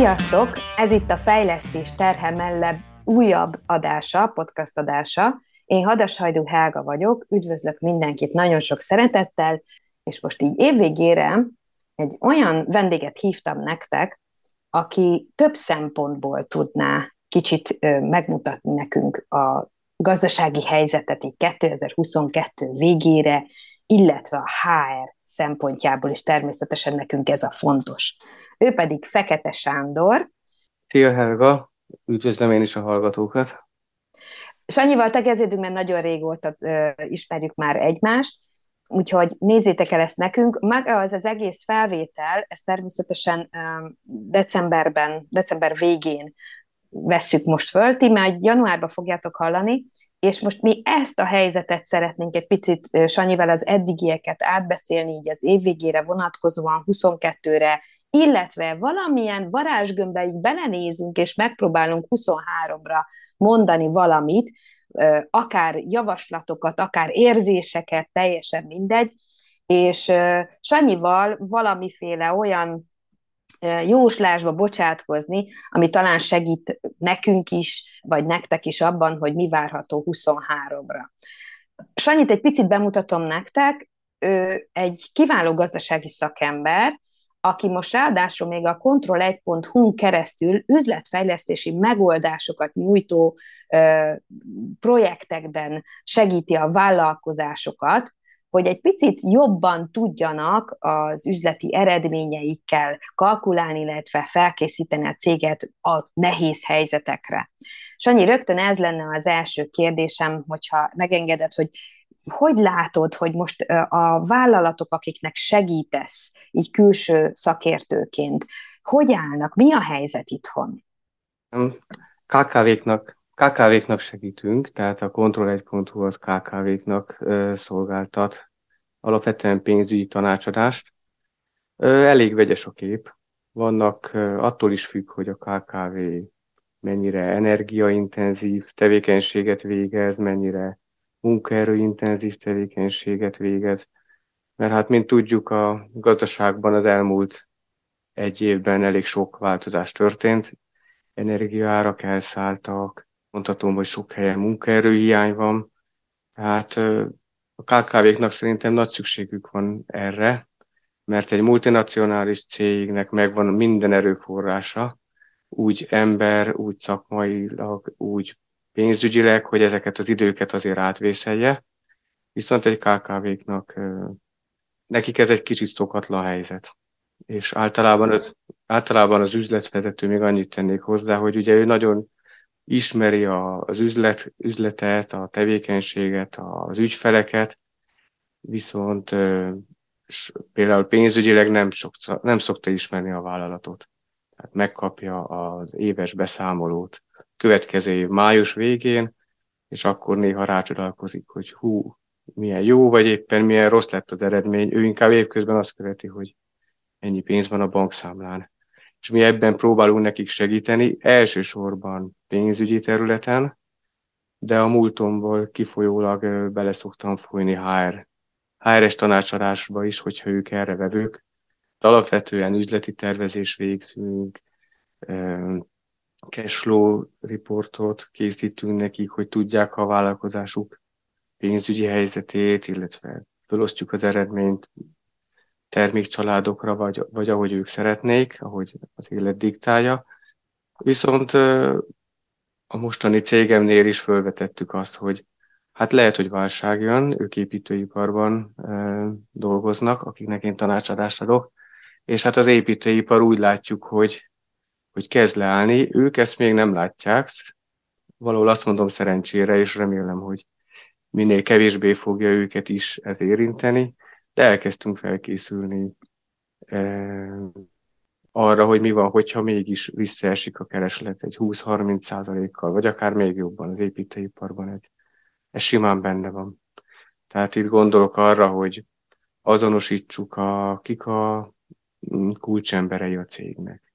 Sziasztok! Ez itt a Fejlesztés terhe mellett újabb adása, podcast adása. Én Hadashajdú Helga vagyok, üdvözlök mindenkit nagyon sok szeretettel, és most így évvégére egy olyan vendéget hívtam nektek, aki több szempontból tudná kicsit megmutatni nekünk a gazdasági helyzetet így 2022 végére, illetve a HR szempontjából is természetesen nekünk ez a fontos. Ő pedig Fekete Sándor. Szia Helga, üdvözlöm én is a hallgatókat. Sanyival tegeződünk, mert nagyon régóta ö, ismerjük már egymást, úgyhogy nézzétek el ezt nekünk. Maga az az egész felvétel, ez természetesen ö, decemberben, december végén vesszük most föl, ti majd januárban fogjátok hallani, és most mi ezt a helyzetet szeretnénk egy picit Sanyival az eddigieket átbeszélni, így az évvégére vonatkozóan, 22-re, illetve valamilyen varázsgömbbe így belenézünk, és megpróbálunk 23-ra mondani valamit, akár javaslatokat, akár érzéseket, teljesen mindegy, és Sanyival valamiféle olyan jóslásba bocsátkozni, ami talán segít nekünk is, vagy nektek is abban, hogy mi várható 23-ra. Sanyit egy picit bemutatom nektek, ő egy kiváló gazdasági szakember, aki most ráadásul még a Control1.hu keresztül üzletfejlesztési megoldásokat nyújtó ö, projektekben segíti a vállalkozásokat, hogy egy picit jobban tudjanak az üzleti eredményeikkel kalkulálni, illetve felkészíteni a céget a nehéz helyzetekre. Sanyi, rögtön ez lenne az első kérdésem, hogyha megengeded, hogy hogy látod, hogy most a vállalatok, akiknek segítesz, így külső szakértőként, hogy állnak? Mi a helyzet itthon? KKV-knak KKV-knak segítünk, tehát a Control1.hu az KKV-knak szolgáltat alapvetően pénzügyi tanácsadást. Elég vegyes a kép. Vannak, attól is függ, hogy a KKV mennyire energiaintenzív tevékenységet végez, mennyire munkaerőintenzív tevékenységet végez. Mert hát, mint tudjuk, a gazdaságban az elmúlt egy évben elég sok változás történt. Energiaárak elszálltak, mondhatom, hogy sok helyen munkaerőhiány van, tehát a KKV-knak szerintem nagy szükségük van erre, mert egy multinacionális cégnek megvan minden erőforrása, úgy ember, úgy szakmailag, úgy pénzügyileg, hogy ezeket az időket azért átvészelje. Viszont egy KKV-knak nekik ez egy kicsit szokatlan helyzet. És általában az, általában az üzletvezető még annyit tennék hozzá, hogy ugye ő nagyon ismeri a, az üzlet, üzletet, a tevékenységet, az ügyfeleket, viszont például pénzügyileg nem, sok, nem szokta ismerni a vállalatot. Tehát megkapja az éves beszámolót következő év május végén, és akkor néha rácsodálkozik, hogy hú, milyen jó, vagy éppen milyen rossz lett az eredmény. Ő inkább évközben azt követi, hogy ennyi pénz van a bankszámlán és mi ebben próbálunk nekik segíteni, elsősorban pénzügyi területen, de a múltomból kifolyólag bele szoktam folyni HR, HR-es tanácsadásba is, hogyha ők erre vevők. De alapvetően üzleti tervezés végzünk, cashflow reportot készítünk nekik, hogy tudják a vállalkozásuk pénzügyi helyzetét, illetve felosztjuk az eredményt termékcsaládokra, vagy, vagy ahogy ők szeretnék, ahogy az élet diktálja. Viszont a mostani cégemnél is felvetettük azt, hogy hát lehet, hogy válság jön, ők építőiparban dolgoznak, akiknek én tanácsadást adok, és hát az építőipar úgy látjuk, hogy, hogy kezd leállni, ők ezt még nem látják, valahol azt mondom szerencsére, és remélem, hogy minél kevésbé fogja őket is ez érinteni, de elkezdtünk felkészülni e, arra, hogy mi van, hogyha mégis visszaesik a kereslet egy 20-30 százalékkal, vagy akár még jobban az építőiparban. Ez, ez simán benne van. Tehát itt gondolok arra, hogy azonosítsuk, a, kik a kulcsemberei a cégnek.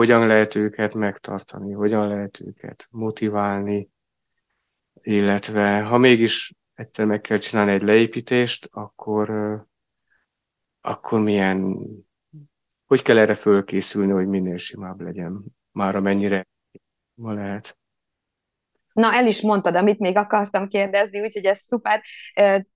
Hogyan lehet őket megtartani, hogyan lehet őket motiválni, illetve ha mégis egyszer meg kell csinálni egy leépítést, akkor akkor milyen hogy kell erre fölkészülni, hogy minél simább legyen, már amennyire ma lehet. Na, el is mondtad, amit még akartam kérdezni, úgyhogy ez szuper.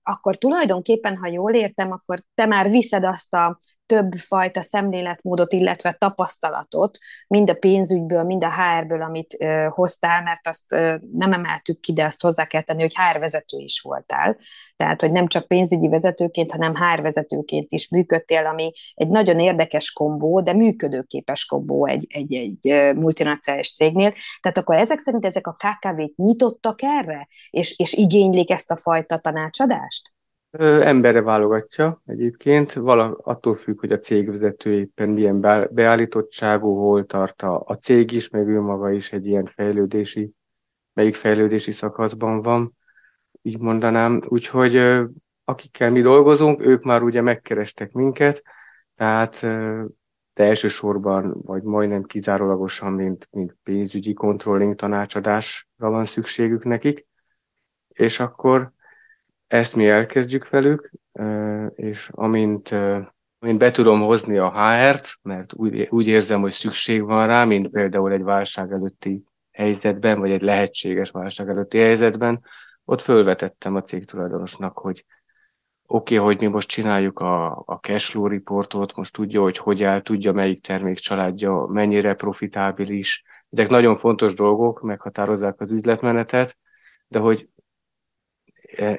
Akkor tulajdonképpen, ha jól értem, akkor te már viszed azt a több fajta szemléletmódot, illetve tapasztalatot, mind a pénzügyből, mind a HR-ből, amit ö, hoztál, mert azt ö, nem emeltük ki, de azt hozzá kell tenni, hogy HR vezető is voltál. Tehát, hogy nem csak pénzügyi vezetőként, hanem HR vezetőként is működtél, ami egy nagyon érdekes kombó, de működőképes kombó egy, egy, egy multinacionális cégnél. Tehát akkor ezek szerint ezek a KKV-k nyitottak erre, és, és igénylik ezt a fajta tanácsadást? Emberre válogatja egyébként, vala, attól függ, hogy a cégvezető éppen milyen beállítottságú, hol tart a, a cég is, meg ő maga is egy ilyen fejlődési, melyik fejlődési szakaszban van, így mondanám. Úgyhogy akikkel mi dolgozunk, ők már ugye megkerestek minket, tehát de elsősorban, vagy majdnem kizárólagosan, mint, mint pénzügyi controlling tanácsadásra van szükségük nekik, és akkor ezt mi elkezdjük velük, és amint, amint be tudom hozni a HR-t, mert úgy, úgy érzem, hogy szükség van rá, mint például egy válság előtti helyzetben, vagy egy lehetséges válság előtti helyzetben, ott fölvetettem a cégtulajdonosnak, hogy oké, okay, hogy mi most csináljuk a, a cashflow reportot, most tudja, hogy hogy áll, tudja, melyik termék családja mennyire profitábilis. Ezek nagyon fontos dolgok, meghatározzák az üzletmenetet, de hogy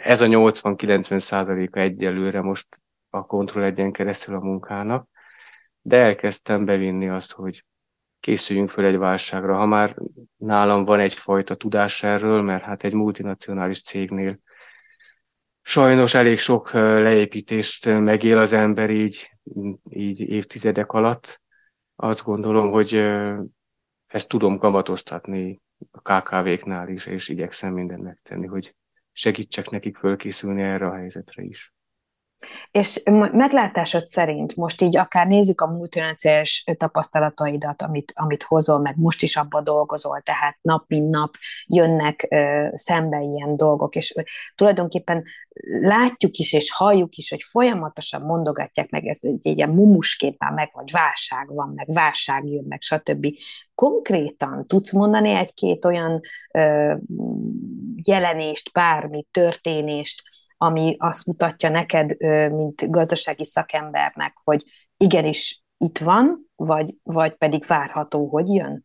ez a 80-90 százaléka egyelőre most a kontroll egyen keresztül a munkának, de elkezdtem bevinni azt, hogy készüljünk föl egy válságra. Ha már nálam van egyfajta tudás erről, mert hát egy multinacionális cégnél sajnos elég sok leépítést megél az ember így, így évtizedek alatt. Azt gondolom, hogy ezt tudom kamatoztatni a KKV-knál is, és igyekszem mindent megtenni, hogy segítsek nekik fölkészülni erre a helyzetre is. És meglátásod szerint, most így akár nézzük a multinacionális tapasztalataidat, amit, amit hozol, meg most is abba dolgozol, tehát nap mint nap jönnek ö, szembe ilyen dolgok, és ö, tulajdonképpen látjuk is, és halljuk is, hogy folyamatosan mondogatják meg, ez egy, ilyen mumusként már meg, vagy válság van, meg válság jön, meg stb. Konkrétan tudsz mondani egy-két olyan ö, jelenést, bármi történést, ami azt mutatja neked, mint gazdasági szakembernek, hogy igenis itt van, vagy, vagy pedig várható, hogy jön?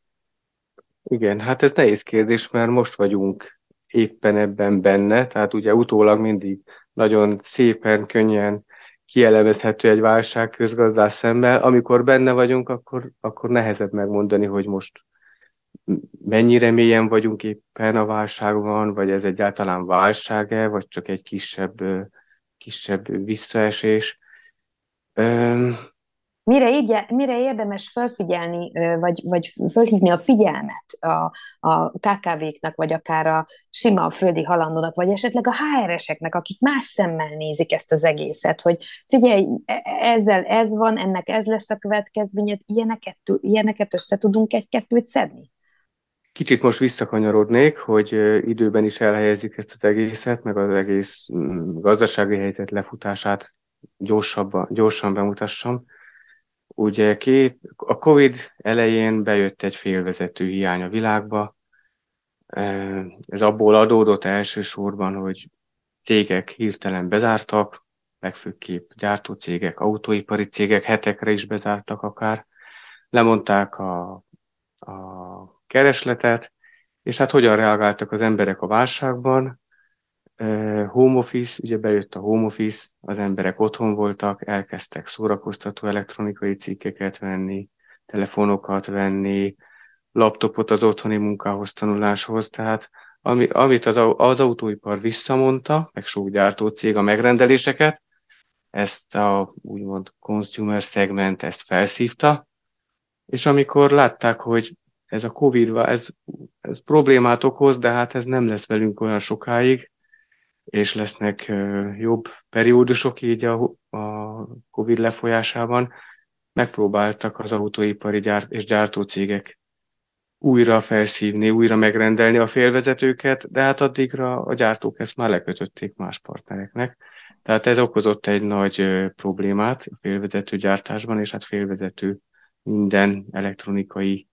Igen, hát ez nehéz kérdés, mert most vagyunk éppen ebben benne, tehát ugye utólag mindig nagyon szépen, könnyen kielemezhető egy válság közgazdás szemmel. Amikor benne vagyunk, akkor, akkor nehezebb megmondani, hogy most mennyire mélyen vagyunk éppen a válságban, vagy ez egyáltalán válság-e, vagy csak egy kisebb, kisebb visszaesés. Mire, így, mire érdemes felfigyelni, vagy, vagy fölhívni a figyelmet a, a KKV-knak, vagy akár a sima földi halandónak, vagy esetleg a HR-eseknek, akik más szemmel nézik ezt az egészet, hogy figyelj, e, ezzel ez van, ennek ez lesz a következménye, ilyeneket, ilyeneket össze tudunk egy-kettőt szedni? Kicsit most visszakanyarodnék, hogy időben is elhelyezzük ezt az egészet, meg az egész mm, gazdasági helyzet lefutását gyorsabban, gyorsan bemutassam. Ugye két, a Covid elején bejött egy félvezető hiány a világba. Ez abból adódott elsősorban, hogy cégek hirtelen bezártak, legfőképp gyártócégek, autóipari cégek hetekre is bezártak akár. Lemondták a, a keresletet, és hát hogyan reagáltak az emberek a válságban. Home office, ugye bejött a home office, az emberek otthon voltak, elkezdtek szórakoztató elektronikai cikkeket venni, telefonokat venni, laptopot az otthoni munkához, tanuláshoz, tehát ami, amit az, az autóipar visszamondta, meg sok gyártó cég a megrendeléseket, ezt a úgymond consumer segment ezt felszívta, és amikor látták, hogy ez a Covid, ez, ez problémát okoz, de hát ez nem lesz velünk olyan sokáig, és lesznek jobb periódusok így a, a Covid lefolyásában. Megpróbáltak az autóipari gyárt és gyártócégek újra felszívni, újra megrendelni a félvezetőket, de hát addigra a gyártók ezt már lekötötték más partnereknek. Tehát ez okozott egy nagy problémát a félvezető gyártásban, és hát félvezető minden elektronikai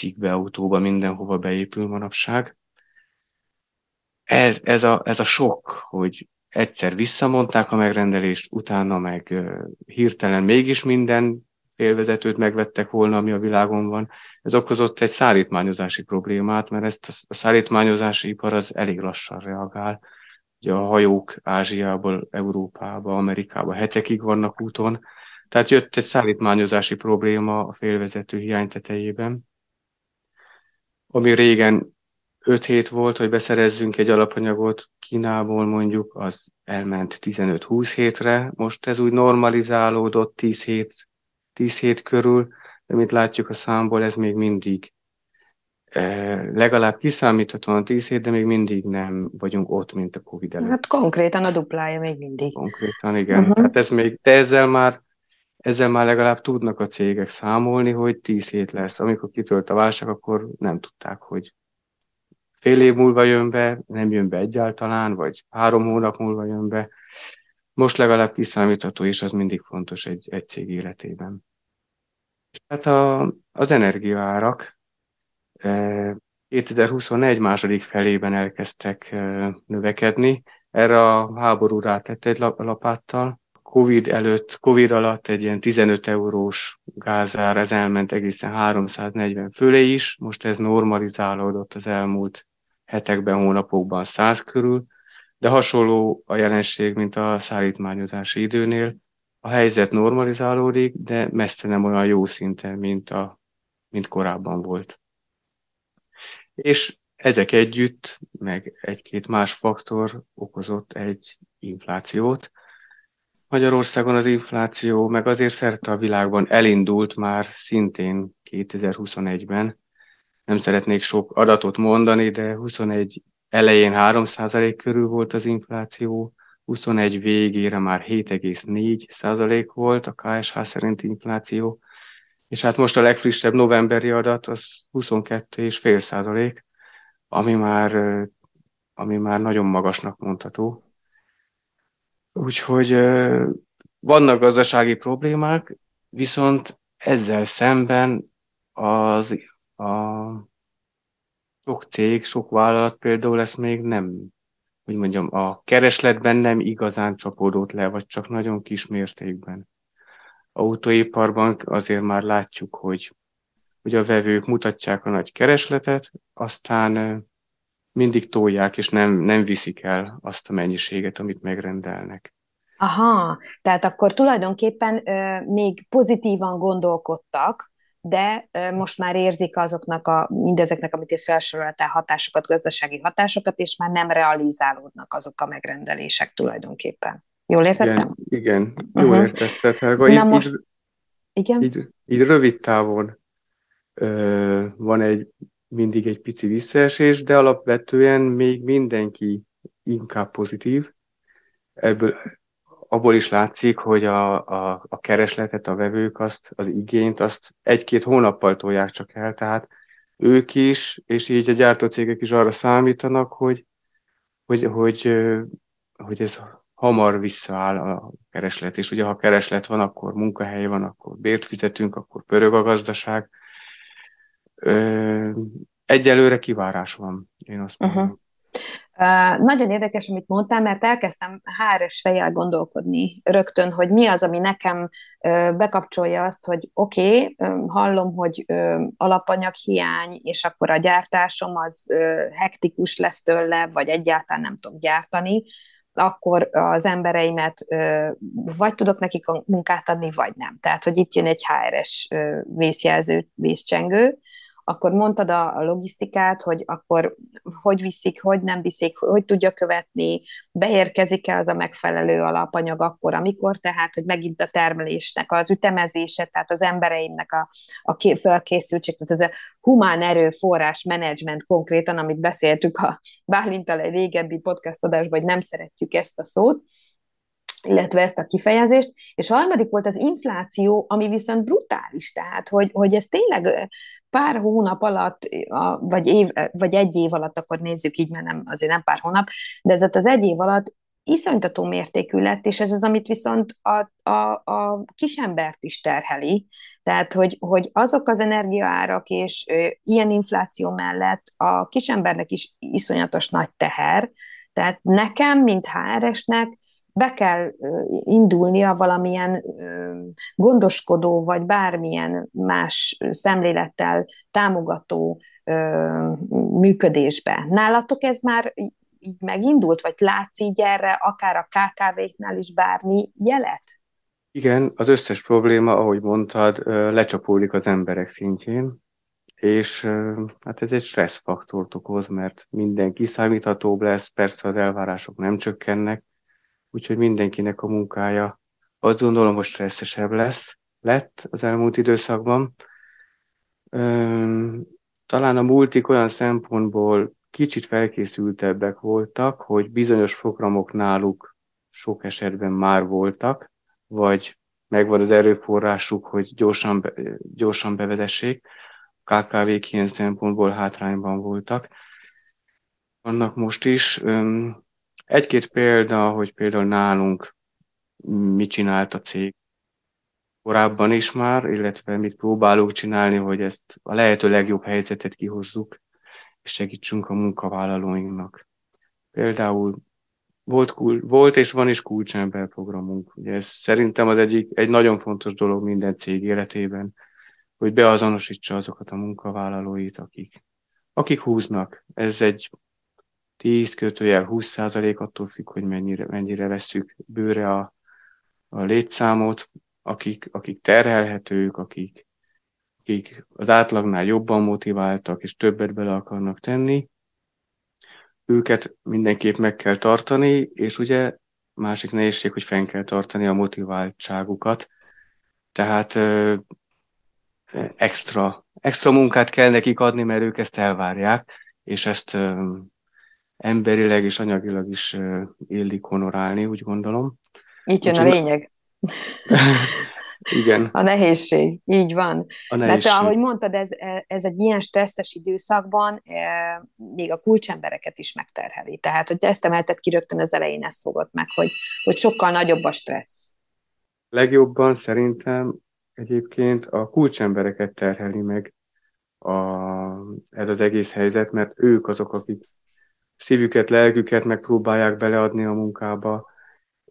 cikkbe, autóba, mindenhova beépül manapság. Ez, ez, a, ez a sok, hogy egyszer visszamondták a megrendelést, utána meg hirtelen mégis minden félvezetőt megvettek volna, ami a világon van. Ez okozott egy szállítmányozási problémát, mert ezt a szállítmányozási ipar az elég lassan reagál. Ugye a hajók Ázsiából, Európába, Amerikába hetekig vannak úton, tehát jött egy szállítmányozási probléma a félvezető hiány tetejében, ami régen 5 hét volt, hogy beszerezzünk egy alapanyagot Kínából mondjuk, az elment 15-20 hétre, most ez úgy normalizálódott 10 hét, 10 hét körül, de mint látjuk a számból, ez még mindig eh, legalább kiszámíthatóan 10 hét, de még mindig nem vagyunk ott, mint a Covid előtt. Hát konkrétan a duplája még mindig. Konkrétan, igen. Uh-huh. Tehát ez még, de ezzel már, ezzel már legalább tudnak a cégek számolni, hogy 10 hét lesz. Amikor kitölt a válság, akkor nem tudták, hogy fél év múlva jön be, nem jön be egyáltalán, vagy három hónap múlva jön be. Most legalább kiszámítható, és az mindig fontos egy, egy cég életében. Tehát a, az energiaárak 2021 e, második felében elkezdtek e, növekedni. Erre a háború rátett egy lapáttal. Covid előtt, Covid alatt egy ilyen 15 eurós gázár, ez elment egészen 340 fölé is, most ez normalizálódott az elmúlt hetekben, hónapokban 100 körül, de hasonló a jelenség, mint a szállítmányozási időnél. A helyzet normalizálódik, de messze nem olyan jó szinten, mint, a, mint korábban volt. És ezek együtt, meg egy-két más faktor okozott egy inflációt. Magyarországon az infláció, meg azért szerte a világban elindult már szintén 2021-ben, nem szeretnék sok adatot mondani, de 21 elején 3% körül volt az infláció, 21 végére már 7,4% volt a KSH szerint infláció, és hát most a legfrissebb novemberi adat az 22,5%, ami már, ami már nagyon magasnak mondható. Úgyhogy vannak gazdasági problémák, viszont ezzel szemben az a sok cég, sok vállalat például ezt még nem, hogy mondjam, a keresletben nem igazán csapódott le, vagy csak nagyon kis mértékben. Autóiparban azért már látjuk, hogy, hogy a vevők mutatják a nagy keresletet, aztán mindig tolják, és nem, nem viszik el azt a mennyiséget, amit megrendelnek. Aha, tehát akkor tulajdonképpen ö, még pozitívan gondolkodtak, de most már érzik azoknak a, mindezeknek, amit itt felsoroltál, hatásokat, gazdasági hatásokat, és már nem realizálódnak azok a megrendelések tulajdonképpen. Jól értettem? Igen, igen jól uh-huh. értetted, Helga. Így, most... így, igen? Így, így rövid távon ö, van egy mindig egy pici visszaesés, de alapvetően még mindenki inkább pozitív. Ebből abból is látszik, hogy a, a, a keresletet, a vevők azt, az igényt, azt egy-két hónappal tolják csak el, tehát ők is, és így a gyártócégek is arra számítanak, hogy, hogy, hogy, hogy ez hamar visszaáll a kereslet, és ugye ha kereslet van, akkor munkahely van, akkor bért fizetünk, akkor pörög a gazdaság. Egyelőre kivárás van, én azt mondom. Uh-huh. Nagyon érdekes, amit mondtál, mert elkezdtem háres fejjel gondolkodni rögtön, hogy mi az, ami nekem bekapcsolja azt, hogy oké, okay, hallom, hogy alapanyag hiány, és akkor a gyártásom az hektikus lesz tőle, vagy egyáltalán nem tudok gyártani, akkor az embereimet vagy tudok nekik munkát adni, vagy nem. Tehát, hogy itt jön egy HRS vészjelző, vészcsengő, akkor mondtad a logisztikát, hogy akkor hogy viszik, hogy nem viszik, hogy tudja követni, beérkezik-e az a megfelelő alapanyag akkor, amikor, tehát, hogy megint a termelésnek az ütemezése, tehát az embereimnek a, a felkészültség, tehát ez a humán erőforrás menedzsment konkrétan, amit beszéltük a Bálintal egy régebbi podcast adásban, hogy nem szeretjük ezt a szót, illetve ezt a kifejezést, és a harmadik volt az infláció, ami viszont brutális, tehát, hogy, hogy ez tényleg pár hónap alatt, vagy, év, vagy egy év alatt, akkor nézzük így, mert nem, azért nem pár hónap, de ez az egy év alatt iszonytató mértékű lett, és ez az, amit viszont a, a, a kisembert is terheli. Tehát, hogy, hogy azok az energiaárak és ö, ilyen infláció mellett a kisembernek is iszonyatos nagy teher. Tehát nekem, mint HR-esnek, be kell indulnia valamilyen gondoskodó, vagy bármilyen más szemlélettel támogató működésbe. Nálatok ez már így megindult, vagy látsz így erre, akár a KKV-knál is bármi jelet? Igen, az összes probléma, ahogy mondtad, lecsapódik az emberek szintjén, és hát ez egy stresszfaktort okoz, mert minden kiszámíthatóbb lesz, persze az elvárások nem csökkennek, úgyhogy mindenkinek a munkája azt gondolom, hogy stresszesebb lesz, lett az elmúlt időszakban. Talán a multik olyan szempontból kicsit felkészültebbek voltak, hogy bizonyos programok náluk sok esetben már voltak, vagy megvan az erőforrásuk, hogy gyorsan, gyorsan bevezessék. A KKV-k ilyen szempontból hátrányban voltak. Vannak most is. Egy-két példa, hogy például nálunk mit csinált a cég korábban is már, illetve mit próbálunk csinálni, hogy ezt a lehető legjobb helyzetet kihozzuk és segítsünk a munkavállalóinknak. Például volt, volt és van is kulcsember programunk. Ugye ez szerintem az egyik, egy nagyon fontos dolog minden cég életében, hogy beazonosítsa azokat a munkavállalóit, akik, akik húznak. Ez egy 10 kötőjel 20 százalék attól függ, hogy mennyire, mennyire vesszük bőre a, a létszámot, akik, akik terhelhetők, akik, akik az átlagnál jobban motiváltak és többet bele akarnak tenni, őket mindenképp meg kell tartani, és ugye másik nehézség, hogy fenn kell tartani a motiváltságukat. Tehát ö, extra, extra munkát kell nekik adni, mert ők ezt elvárják, és ezt emberileg és anyagilag is illik honorálni, úgy gondolom. Itt jön Úgy, a lényeg. Igen. A nehézség, így van. A nehézség. Mert ahogy mondtad, ez, ez egy ilyen stresszes időszakban e, még a kulcsembereket is megterheli. Tehát, hogy ezt emelted ki rögtön az elején, ez fogott meg, hogy, hogy sokkal nagyobb a stressz. Legjobban szerintem egyébként a kulcsembereket terheli meg a, ez az egész helyzet, mert ők azok, akik szívüket, lelküket megpróbálják beleadni a munkába,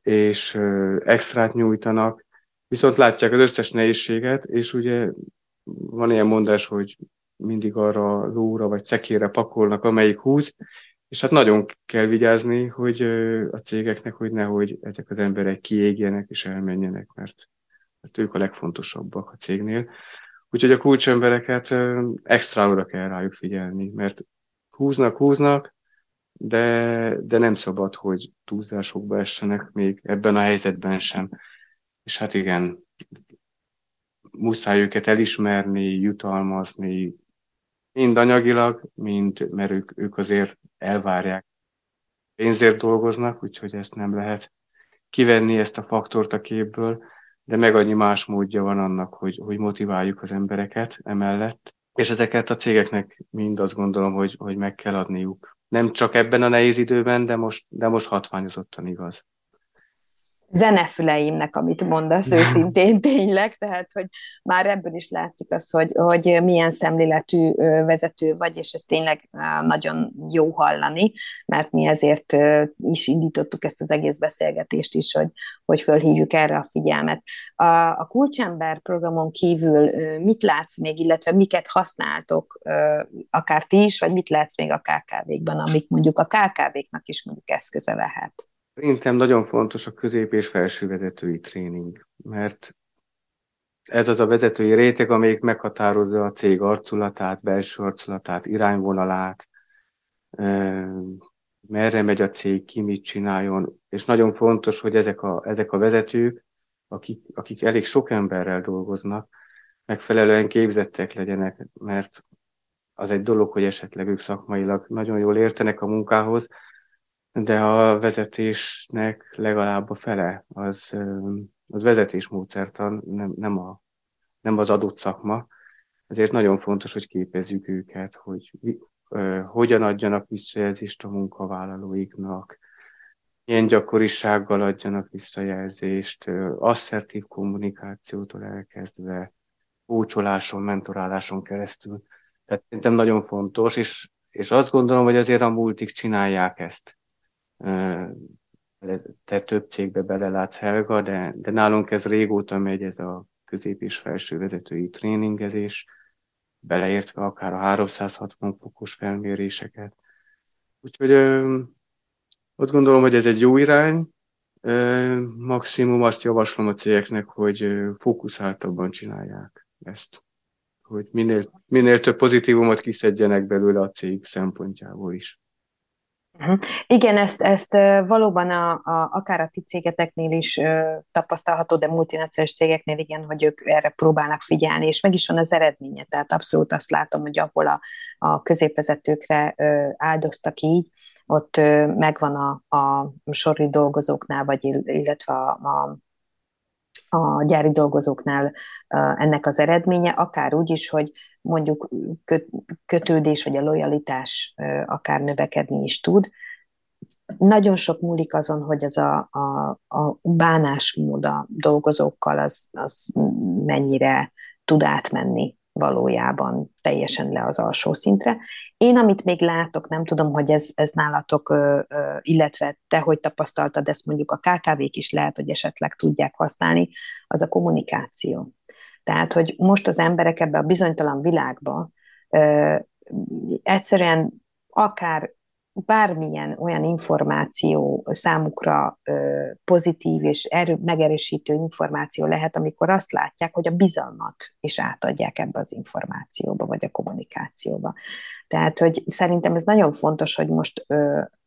és extrát nyújtanak, viszont látják az összes nehézséget, és ugye van ilyen mondás, hogy mindig arra lóra vagy szekére pakolnak, amelyik húz, és hát nagyon kell vigyázni, hogy a cégeknek, hogy nehogy ezek az emberek kiégjenek és elmenjenek, mert, mert ők a legfontosabbak a cégnél. Úgyhogy a kulcsembereket extra oda kell rájuk figyelni, mert húznak, húznak, de, de nem szabad, hogy túlzásokba essenek még ebben a helyzetben sem és hát igen, muszáj őket elismerni, jutalmazni, mind anyagilag, mind, mert ők, ők azért elvárják. Pénzért dolgoznak, úgyhogy ezt nem lehet kivenni ezt a faktort a képből, de meg annyi más módja van annak, hogy, hogy motiváljuk az embereket emellett, és ezeket a cégeknek mind azt gondolom, hogy, hogy meg kell adniuk. Nem csak ebben a nehéz időben, de most, de most hatványozottan igaz zenefüleimnek, amit mondasz őszintén tényleg, tehát hogy már ebből is látszik az, hogy, hogy milyen szemléletű vezető vagy, és ez tényleg nagyon jó hallani, mert mi ezért is indítottuk ezt az egész beszélgetést is, hogy, hogy fölhívjuk erre a figyelmet. A, a Kulcsember programon kívül mit látsz még, illetve miket használtok, akár ti is, vagy mit látsz még a KKV-kban, amik mondjuk a KKV-knak is mondjuk eszköze lehet? Szerintem nagyon fontos a közép- és felső vezetői tréning, mert ez az a vezetői réteg, amelyik meghatározza a cég arculatát, belső arculatát, irányvonalát, merre megy a cég, ki mit csináljon, és nagyon fontos, hogy ezek a, ezek a vezetők, akik, akik elég sok emberrel dolgoznak, megfelelően képzettek legyenek, mert az egy dolog, hogy esetleg ők szakmailag nagyon jól értenek a munkához, de a vezetésnek legalább a fele az, az vezetésmódszertan, nem, nem, a, nem az adott szakma. Ezért nagyon fontos, hogy képezzük őket, hogy hogyan adjanak visszajelzést a munkavállalóiknak, milyen gyakorisággal adjanak visszajelzést, asszertív kommunikációtól elkezdve, kócsoláson, mentoráláson keresztül. Tehát szerintem nagyon fontos, és, és azt gondolom, hogy azért a multik csinálják ezt. Te több cégbe belelátsz, Helga, de, de nálunk ez régóta megy, ez a közép- és felső vezetői tréningezés, beleértve akár a 360 fokos felméréseket. Úgyhogy azt gondolom, hogy ez egy jó irány. Maximum azt javaslom a cégeknek, hogy fókuszáltabban csinálják ezt. Hogy minél, minél több pozitívumot kiszedjenek belőle a cég szempontjából is. Igen, ezt, ezt valóban a, a, akár a ti cégeteknél is tapasztalható, de multinacionális cégeknél igen, hogy ők erre próbálnak figyelni, és meg is van az eredménye. Tehát abszolút azt látom, hogy ahol a, a középvezetőkre áldoztak így, ott megvan a, a sori dolgozóknál, vagy illetve a, a a gyári dolgozóknál ennek az eredménye, akár úgy is, hogy mondjuk kötődés vagy a lojalitás akár növekedni is tud. Nagyon sok múlik azon, hogy az a, a, a bánásmód a dolgozókkal az, az mennyire tud átmenni valójában teljesen le az alsó szintre. Én, amit még látok, nem tudom, hogy ez, ez nálatok, illetve te, hogy tapasztaltad ezt mondjuk a KKV-k is lehet, hogy esetleg tudják használni, az a kommunikáció. Tehát, hogy most az emberek ebbe a bizonytalan világba egyszerűen akár bármilyen olyan információ számukra pozitív és erő, megerősítő információ lehet, amikor azt látják, hogy a bizalmat is átadják ebbe az információba, vagy a kommunikációba. Tehát, hogy szerintem ez nagyon fontos, hogy most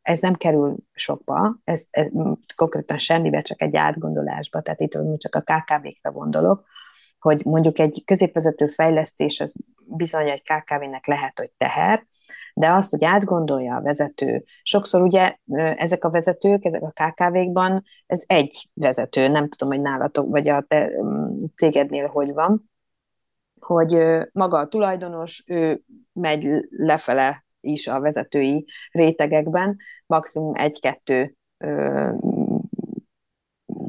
ez nem kerül sokba, ez, ez konkrétan semmibe, csak egy átgondolásba, tehát itt csak a KKV-kre gondolok, hogy mondjuk egy középvezető fejlesztés az bizony egy KKV-nek lehet, hogy teher, de az, hogy átgondolja a vezető, sokszor ugye ezek a vezetők, ezek a KKV-kban, ez egy vezető, nem tudom, hogy nálatok, vagy a te cégednél hogy van, hogy maga a tulajdonos, ő megy lefele is a vezetői rétegekben, maximum egy-kettő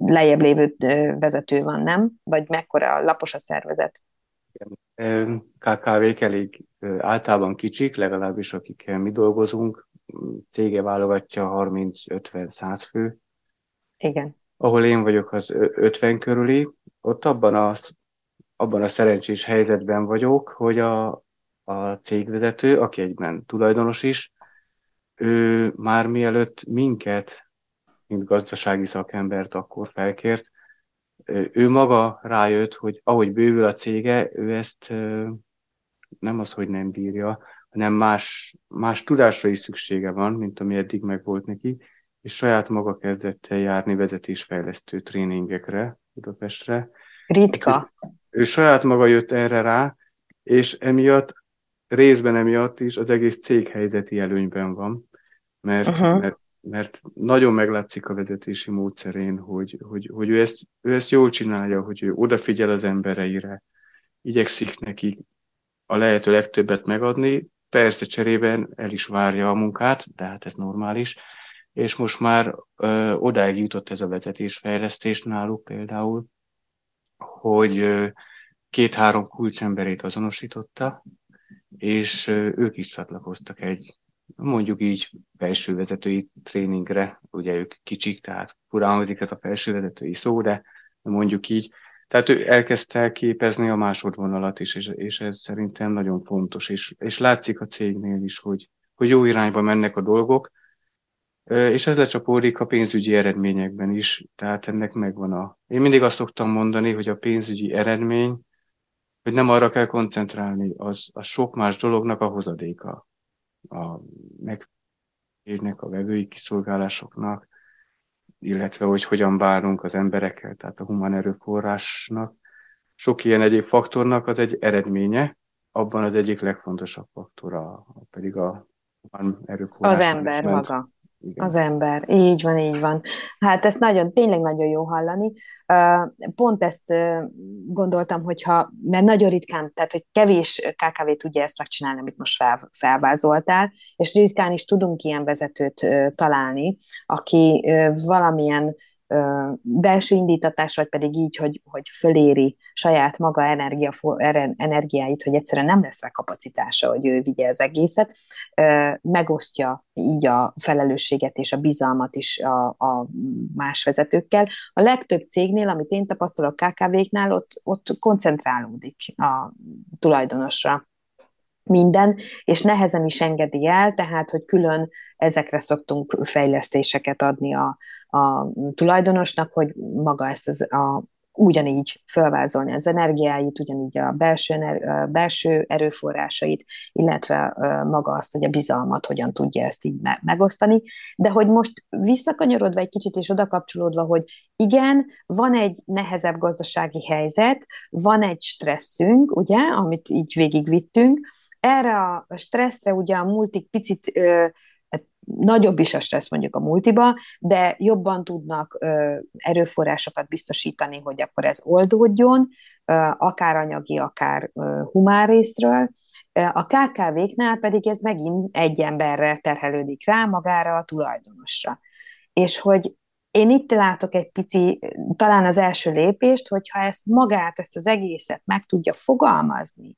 lejjebb lévő vezető van, nem? Vagy mekkora lapos a szervezet? KKV-k elég általában kicsik, legalábbis akikkel mi dolgozunk, cége válogatja 30-50-100 fő. Igen. Ahol én vagyok, az 50 körüli. Ott abban a, abban a szerencsés helyzetben vagyok, hogy a, a cégvezető, aki egyben tulajdonos is, ő már mielőtt minket, mint gazdasági szakembert akkor felkért, ő maga rájött, hogy ahogy bővül a cége, ő ezt nem az, hogy nem bírja, hanem más, más tudásra is szüksége van, mint ami eddig meg volt neki, és saját maga kezdett el járni vezetésfejlesztő tréningekre Budapestre. Ritka. Ő, ő saját maga jött erre rá, és emiatt, részben emiatt is az egész cég helyzeti előnyben van, mert, uh-huh. mert, mert nagyon meglátszik a vezetési módszerén, hogy, hogy, hogy ő, ezt, ő ezt jól csinálja, hogy ő odafigyel az embereire, igyekszik nekik a lehető legtöbbet megadni, persze cserében el is várja a munkát, de hát ez normális, és most már ö, odáig jutott ez a vezetésfejlesztés náluk például, hogy két-három kulcsemberét azonosította, és ők is csatlakoztak egy, mondjuk így felsővezetői tréningre, ugye ők kicsik, tehát furán ez a felsővezetői szó, de mondjuk így, tehát ő elkezdte képezni a másodvonalat is, és, és ez szerintem nagyon fontos, és, és látszik a cégnél is, hogy, hogy jó irányba mennek a dolgok, és ez lecsapódik a pénzügyi eredményekben is, tehát ennek megvan a... Én mindig azt szoktam mondani, hogy a pénzügyi eredmény, hogy nem arra kell koncentrálni, az, az sok más dolognak a hozadéka. A megérnek a vevői kiszolgálásoknak, illetve hogy hogyan bánunk az emberekkel, tehát a humán erőforrásnak. Sok ilyen egyéb faktornak az egy eredménye, abban az egyik legfontosabb faktora pedig a humán erőforrás. Az ember ment. maga. Igen. Az ember, így van, így van. Hát ezt nagyon, tényleg nagyon jó hallani. Pont ezt gondoltam, hogyha, mert nagyon ritkán, tehát hogy kevés KKV tudja ezt megcsinálni, amit most fel, felvázoltál, és ritkán is tudunk ilyen vezetőt találni, aki valamilyen belső indítatás, vagy pedig így, hogy, hogy föléri saját maga energia, energiáit, hogy egyszerűen nem lesz rá kapacitása, hogy ő vigye az egészet, megosztja így a felelősséget és a bizalmat is a, a más vezetőkkel. A legtöbb cégnél, amit én tapasztalok KKV-knál, ott, ott koncentrálódik a tulajdonosra minden, és nehezen is engedi el, tehát, hogy külön ezekre szoktunk fejlesztéseket adni a, a tulajdonosnak, hogy maga ezt az, a, ugyanígy felvázolni az energiáit, ugyanígy a belső, a belső erőforrásait, illetve maga azt, hogy a bizalmat hogyan tudja ezt így megosztani. De hogy most visszakanyarodva egy kicsit és oda kapcsolódva, hogy igen, van egy nehezebb gazdasági helyzet, van egy stresszünk, ugye, amit így végigvittünk, erre a stresszre ugye a multik picit ö, nagyobb is a stressz mondjuk a multiba, de jobban tudnak ö, erőforrásokat biztosítani, hogy akkor ez oldódjon, ö, akár anyagi, akár ö, humán részről. A KKV-knál pedig ez megint egy emberre terhelődik rá, magára a tulajdonosra. És hogy én itt látok egy pici, talán az első lépést, hogyha ezt magát, ezt az egészet meg tudja fogalmazni,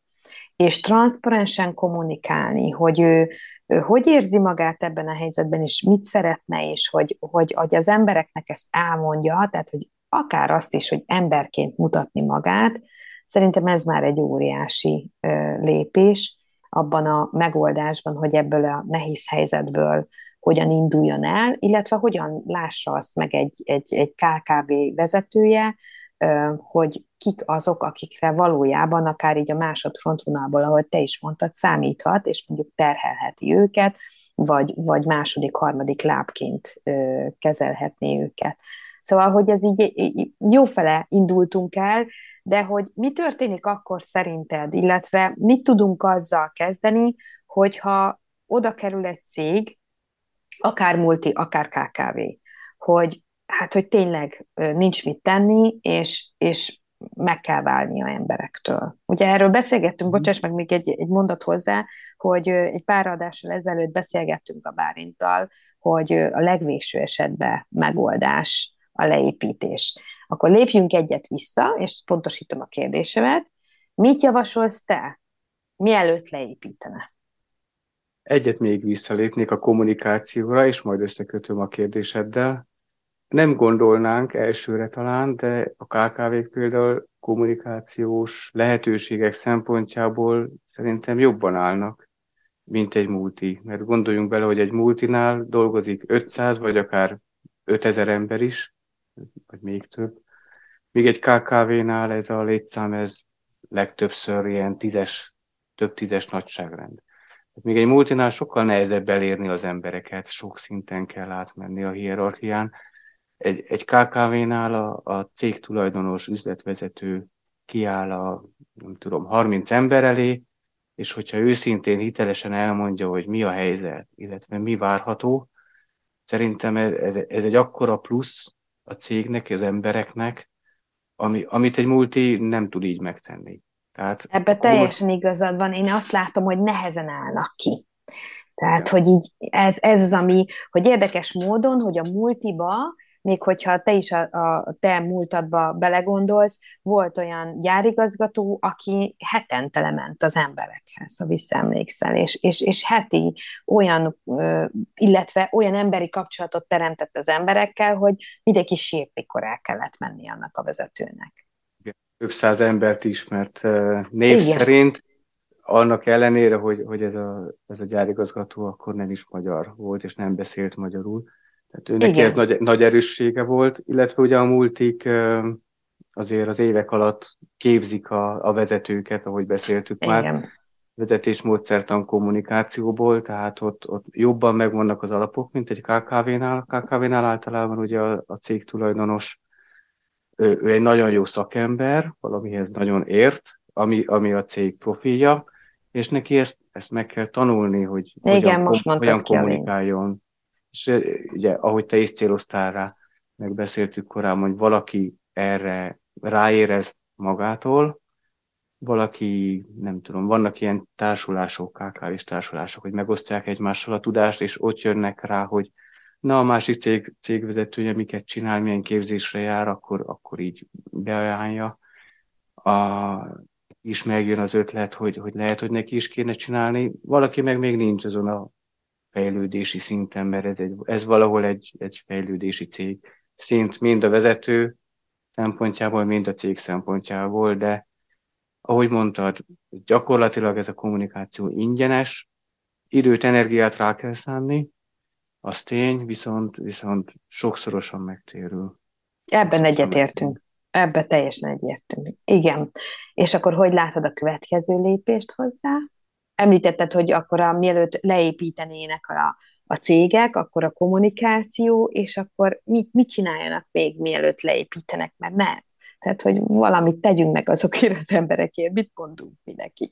és transzparensen kommunikálni, hogy ő, ő hogy érzi magát ebben a helyzetben, és mit szeretne, és hogy, hogy, hogy az embereknek ezt elmondja, tehát hogy akár azt is, hogy emberként mutatni magát, szerintem ez már egy óriási ö, lépés abban a megoldásban, hogy ebből a nehéz helyzetből hogyan induljon el, illetve hogyan lássa azt meg egy, egy, egy KKV vezetője, hogy kik azok, akikre valójában akár így a másodfrontvonalból, ahogy te is mondtad, számíthat, és mondjuk terhelheti őket, vagy, vagy második, harmadik lábként kezelhetné őket. Szóval, hogy ez így, így jófele indultunk el, de hogy mi történik akkor szerinted, illetve mit tudunk azzal kezdeni, hogyha oda kerül egy cég, akár multi, akár KKV, hogy hát, hogy tényleg nincs mit tenni, és, és meg kell válni a emberektől. Ugye erről beszélgettünk, mhm. bocsáss meg még egy, egy mondat hozzá, hogy egy pár adással ezelőtt beszélgettünk a Bárintal, hogy a legvéső esetben megoldás a leépítés. Akkor lépjünk egyet vissza, és pontosítom a kérdésemet. Mit javasolsz te, mielőtt leépítene? Egyet még visszalépnék a kommunikációra, és majd összekötöm a kérdéseddel nem gondolnánk elsőre talán, de a KKV-k például kommunikációs lehetőségek szempontjából szerintem jobban állnak, mint egy multi. Mert gondoljunk bele, hogy egy multinál dolgozik 500 vagy akár 5000 ember is, vagy még több. Míg egy KKV-nál ez a létszám, ez legtöbbször ilyen tízes, több tízes nagyságrend. Még egy multinál sokkal nehezebb elérni az embereket, sok szinten kell átmenni a hierarchián, egy, egy KKV-nál a, a cég tulajdonos üzletvezető kiáll a, nem tudom, 30 ember elé, és hogyha őszintén, hitelesen elmondja, hogy mi a helyzet, illetve mi várható, szerintem ez, ez, egy akkora plusz a cégnek, az embereknek, ami, amit egy multi nem tud így megtenni. Tehát Ebbe teljesen igazad van. Én azt látom, hogy nehezen állnak ki. Tehát, hogy így ez, ez az, ami, hogy érdekes módon, hogy a multiba még hogyha te is a, a te múltadba belegondolsz, volt olyan gyárigazgató, aki hetente lement az emberekhez, ha visszaemlékszel, és, és, és heti olyan, illetve olyan emberi kapcsolatot teremtett az emberekkel, hogy mindenki sírt, mikor el kellett menni annak a vezetőnek. Több száz embert ismert név Igen. szerint, annak ellenére, hogy, hogy ez, a, ez a gyárigazgató akkor nem is magyar volt, és nem beszélt magyarul. Tehát ő neki ez nagy, nagy erőssége volt, illetve ugye a multik azért az évek alatt képzik a, a vezetőket, ahogy beszéltük Igen. már, vezetésmódszertan kommunikációból, tehát ott, ott jobban megvannak az alapok, mint egy KKV-nál. A KKV-nál általában ugye a, a cég tulajdonos, ő, ő egy nagyon jó szakember, valamihez nagyon ért, ami, ami a cég profilja, és neki ezt, ezt meg kell tanulni, hogy Igen, hogyan, most hogyan kommunikáljon És ugye, ahogy te is céloztál rá, megbeszéltük korábban, hogy valaki erre ráérez magától, valaki, nem tudom, vannak ilyen társulások, kkv társulások, hogy megosztják egymással a tudást, és ott jönnek rá, hogy na a másik cég, cégvezetője miket csinál, milyen képzésre jár, akkor, akkor így beajánlja. A, is megjön az ötlet, hogy, hogy lehet, hogy neki is kéne csinálni. Valaki meg még nincs azon a fejlődési szinten, mert ez, egy, ez valahol egy, egy fejlődési cég szint, mind a vezető szempontjából, mind a cég szempontjából, de ahogy mondtad, gyakorlatilag ez a kommunikáció ingyenes, időt, energiát rá kell szánni, az tény, viszont, viszont sokszorosan megtérül. Ebben egyetértünk. Ebbe teljesen egyértelmű. Igen. És akkor hogy látod a következő lépést hozzá? Említetted, hogy akkor a, mielőtt leépítenének a, a cégek, akkor a kommunikáció, és akkor mit, mit csináljanak még, mielőtt leépítenek, mert nem. Tehát, hogy valamit tegyünk meg azokért az emberekért, mit mondunk mi nekik.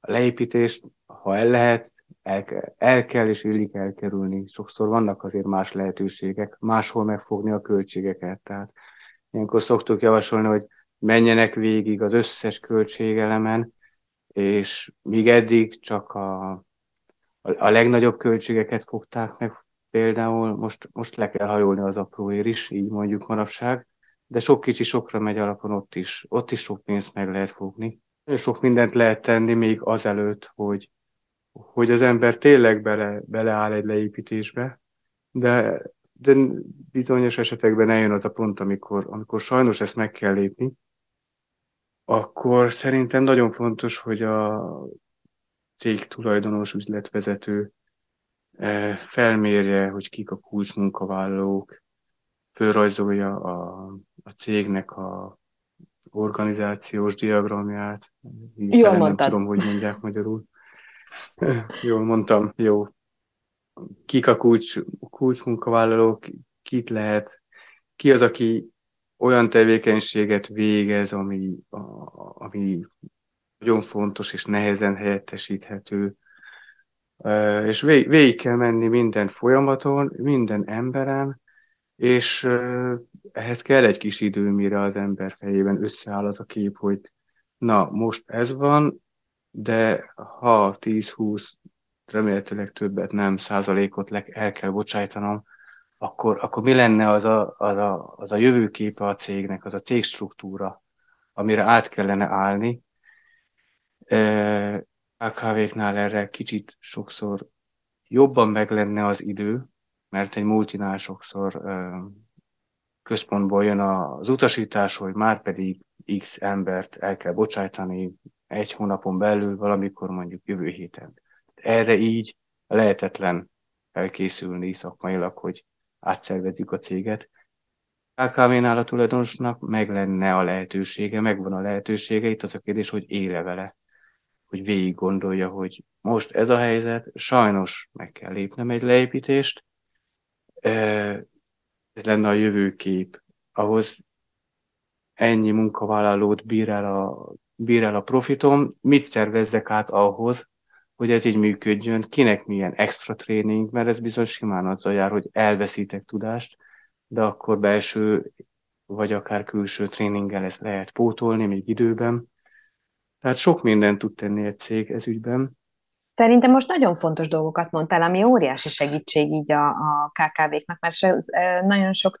A leépítést, ha el lehet, el, el kell és illik elkerülni. Sokszor vannak azért más lehetőségek, máshol megfogni a költségeket. Tehát ilyenkor szoktuk javasolni, hogy menjenek végig az összes költségelemen, és míg eddig csak a, a, legnagyobb költségeket fogták meg, például most, most le kell hajolni az apróért is, így mondjuk manapság, de sok kicsi sokra megy alapon ott is, ott is sok pénzt meg lehet fogni. És sok mindent lehet tenni még azelőtt, hogy, hogy az ember tényleg bele, beleáll egy leépítésbe, de, de bizonyos esetekben eljön az a pont, amikor, amikor sajnos ezt meg kell lépni, akkor szerintem nagyon fontos, hogy a cég tulajdonos, üzletvezető eh, felmérje, hogy kik a kulcsmunkavállalók, fölrajzolja a, a cégnek a organizációs diagramját. Jól mondtad. Nem tudom, hogy mondják magyarul. Jól mondtam, jó. Kik a kulcs, kulcsmunkavállalók, kit lehet, ki az, aki olyan tevékenységet végez, ami, ami nagyon fontos és nehezen helyettesíthető, és végig, végig kell menni minden folyamaton, minden emberen, és ehhez kell egy kis idő, mire az ember fejében összeáll az a kép, hogy na, most ez van, de ha 10-20, remélhetőleg többet nem, százalékot el kell bocsájtanom, akkor, akkor mi lenne az a, az, a, az a jövőképe a cégnek, az a cégstruktúra, amire át kellene állni. AKV-knál erre kicsit sokszor jobban meg lenne az idő, mert egy multinál sokszor központból jön az utasítás, hogy már pedig X embert el kell bocsájtani egy hónapon belül, valamikor mondjuk jövő héten. Erre így lehetetlen elkészülni szakmailag, hogy átszervezzük a céget. KKV-nál a tulajdonosnak meg lenne a lehetősége, megvan a lehetősége, itt az a kérdés, hogy éle vele, hogy végig gondolja, hogy most ez a helyzet, sajnos meg kell lépnem egy leépítést, ez lenne a jövőkép, ahhoz ennyi munkavállalót bír el a, bír el a profitom, mit szervezzek át ahhoz, hogy ez így működjön, kinek milyen extra tréning, mert ez bizony simán azzal jár, hogy elveszítek tudást, de akkor belső vagy akár külső tréninggel ezt lehet pótolni még időben. Tehát sok mindent tud tenni egy cég ez ügyben. Szerintem most nagyon fontos dolgokat mondtál, ami óriási segítség így a, a KKV-knak, mert nagyon sok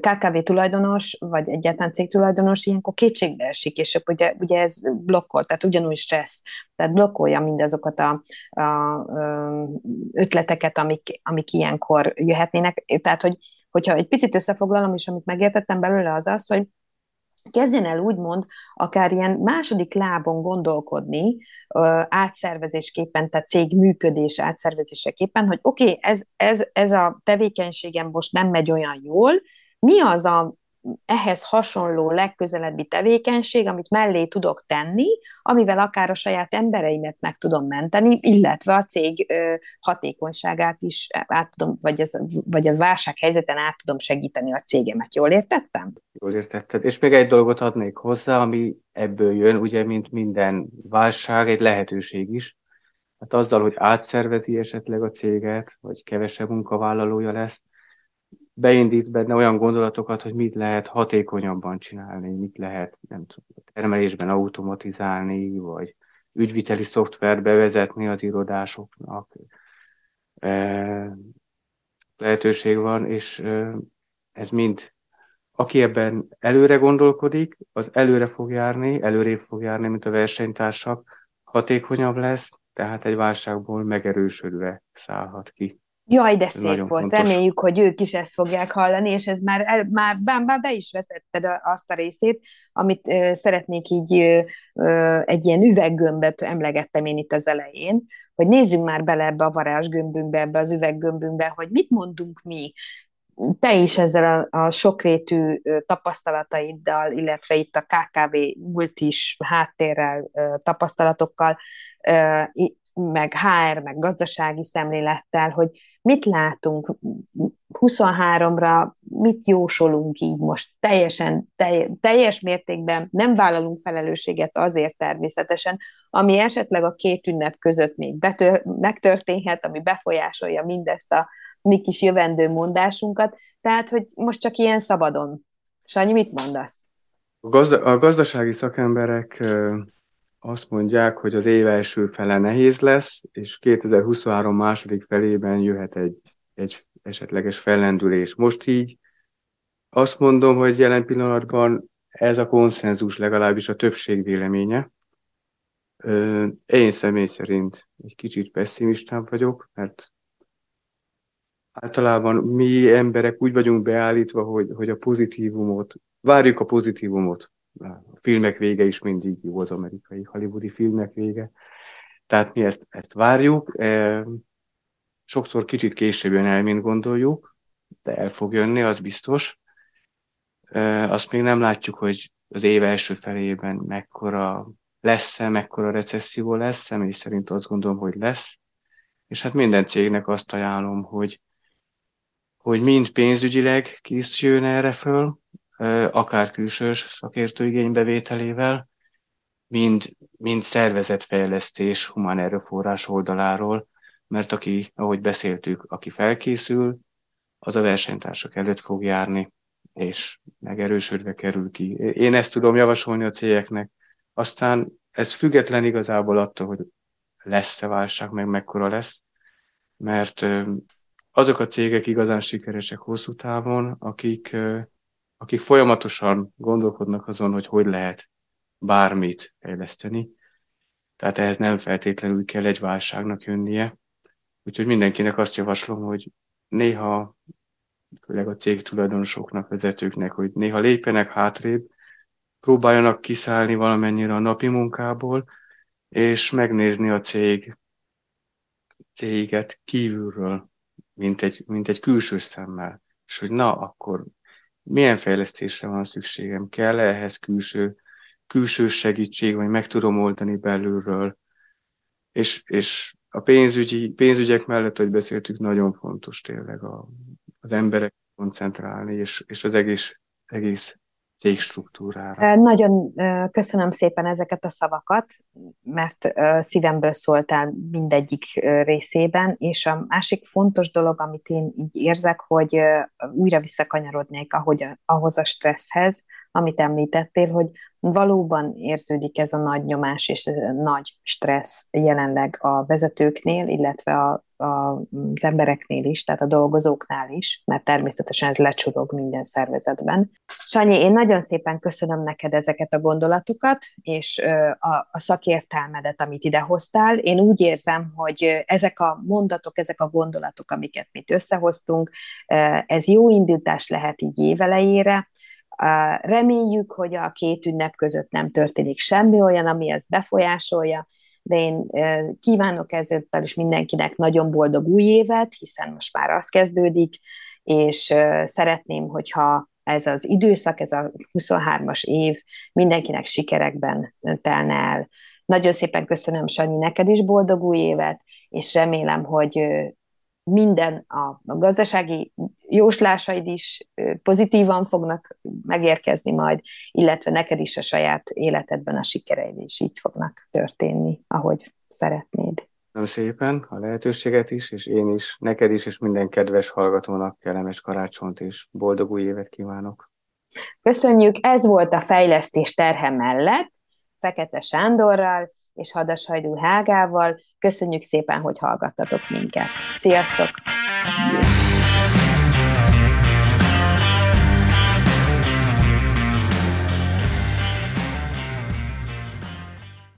KKV tulajdonos, vagy egyáltalán cégtulajdonos ilyenkor kétségbe esik, és ugye, ugye ez blokkol, tehát ugyanúgy stressz, tehát blokkolja mindazokat a, a ötleteket, amik, amik ilyenkor jöhetnének. Tehát, hogy, hogyha egy picit összefoglalom, és amit megértettem belőle, az az, hogy kezdjen el úgymond akár ilyen második lábon gondolkodni ö, átszervezésképpen, tehát cég működés átszervezéseképpen, hogy oké, okay, ez, ez, ez a tevékenységem most nem megy olyan jól, mi az a ehhez hasonló legközelebbi tevékenység, amit mellé tudok tenni, amivel akár a saját embereimet meg tudom menteni, illetve a cég hatékonyságát is át tudom, vagy, ez, vagy a válsághelyzeten át tudom segíteni a cégemet. Jól értettem? Jól értetted. És még egy dolgot adnék hozzá, ami ebből jön, ugye, mint minden válság, egy lehetőség is. Hát azzal, hogy átszervezi esetleg a céget, vagy kevesebb munkavállalója lesz, beindít benne olyan gondolatokat, hogy mit lehet hatékonyabban csinálni, mit lehet nem tudom, termelésben automatizálni, vagy ügyviteli szoftvert bevezetni az irodásoknak. E, lehetőség van, és e, ez mind, aki ebben előre gondolkodik, az előre fog járni, előrébb fog járni, mint a versenytársak, hatékonyabb lesz, tehát egy válságból megerősödve szállhat ki. Jaj, de szép Nagyon volt. Fontos. Reméljük, hogy ők is ezt fogják hallani, és ez már, el, már, bár be is veszetted azt a részét, amit uh, szeretnék így uh, egy ilyen üveggömbet emlegettem én itt az elején, hogy nézzünk már bele ebbe a varázsgömbünkbe, ebbe az üveggömbünkbe, hogy mit mondunk mi, te is ezzel a, a sokrétű tapasztalataiddal, illetve itt a KKV multis háttérrel, tapasztalatokkal meg HR, meg gazdasági szemlélettel, hogy mit látunk 23-ra, mit jósolunk így most teljesen, teljes mértékben nem vállalunk felelősséget azért természetesen, ami esetleg a két ünnep között még betör, megtörténhet, ami befolyásolja mindezt a mi kis jövendő mondásunkat, tehát, hogy most csak ilyen szabadon. Sanyi, mit mondasz? A, gazda- a gazdasági szakemberek azt mondják, hogy az év első fele nehéz lesz, és 2023 második felében jöhet egy, egy esetleges fellendülés. Most így azt mondom, hogy jelen pillanatban ez a konszenzus legalábbis a többség véleménye. Én személy szerint egy kicsit pessimistább vagyok, mert általában mi emberek úgy vagyunk beállítva, hogy, hogy a pozitívumot, várjuk a pozitívumot a filmek vége is mindig jó az amerikai hollywoodi filmek vége. Tehát mi ezt, ezt várjuk. E, sokszor kicsit később jön el, mint gondoljuk, de el fog jönni, az biztos. E, azt még nem látjuk, hogy az év első felében mekkora lesz-e, mekkora recesszió lesz, személy szerint azt gondolom, hogy lesz. És hát minden cégnek azt ajánlom, hogy, hogy mind pénzügyileg készüljön erre föl, akár külsős szakértő igénybevételével, mind, mind szervezetfejlesztés humán erőforrás oldaláról, mert aki, ahogy beszéltük, aki felkészül, az a versenytársak előtt fog járni, és megerősödve kerül ki. Én ezt tudom javasolni a cégeknek. Aztán ez független igazából attól, hogy lesz-e válság, meg mekkora lesz, mert azok a cégek igazán sikeresek hosszú távon, akik akik folyamatosan gondolkodnak azon, hogy hogy lehet bármit fejleszteni. Tehát ehhez nem feltétlenül kell egy válságnak jönnie. Úgyhogy mindenkinek azt javaslom, hogy néha, főleg a cég tulajdonosoknak, vezetőknek, hogy néha lépjenek hátrébb, próbáljanak kiszállni valamennyire a napi munkából, és megnézni a cég, céget kívülről, mint egy, mint egy külső szemmel. És hogy na, akkor milyen fejlesztésre van szükségem, kell -e ehhez külső, külső segítség, vagy meg tudom oldani belülről. És, és a pénzügyi, pénzügyek mellett, hogy beszéltük, nagyon fontos tényleg a, az emberek koncentrálni, és, és az egész, egész cégstruktúrára. Nagyon köszönöm szépen ezeket a szavakat, mert szívemből szóltál mindegyik részében, és a másik fontos dolog, amit én így érzek, hogy újra visszakanyarodnék ahogy ahhoz a stresszhez, amit említettél, hogy valóban érződik ez a nagy nyomás és nagy stressz jelenleg a vezetőknél, illetve a, a, az embereknél is, tehát a dolgozóknál is, mert természetesen ez lecsurog minden szervezetben. Sanyi, én nagyon szépen köszönöm neked ezeket a gondolatokat, és a, a szakértelmedet, amit idehoztál. Én úgy érzem, hogy ezek a mondatok, ezek a gondolatok, amiket mi összehoztunk, ez jó indítás lehet így évelejére, Reméljük, hogy a két ünnep között nem történik semmi olyan, ami ezt befolyásolja, de én kívánok ezzel is mindenkinek nagyon boldog új évet, hiszen most már az kezdődik, és szeretném, hogyha ez az időszak, ez a 23-as év mindenkinek sikerekben telne el. Nagyon szépen köszönöm, Sanyi, neked is boldog új évet, és remélem, hogy minden a, a gazdasági jóslásaid is pozitívan fognak megérkezni majd, illetve neked is a saját életedben a sikereid is így fognak történni, ahogy szeretnéd. Köszönöm szépen a lehetőséget is, és én is, neked is, és minden kedves hallgatónak kellemes karácsonyt és boldog új évet kívánok. Köszönjük, ez volt a fejlesztés terhe mellett, Fekete Sándorral és Hadashajdú Hágával. Köszönjük szépen, hogy hallgattatok minket. Sziasztok! Yeah.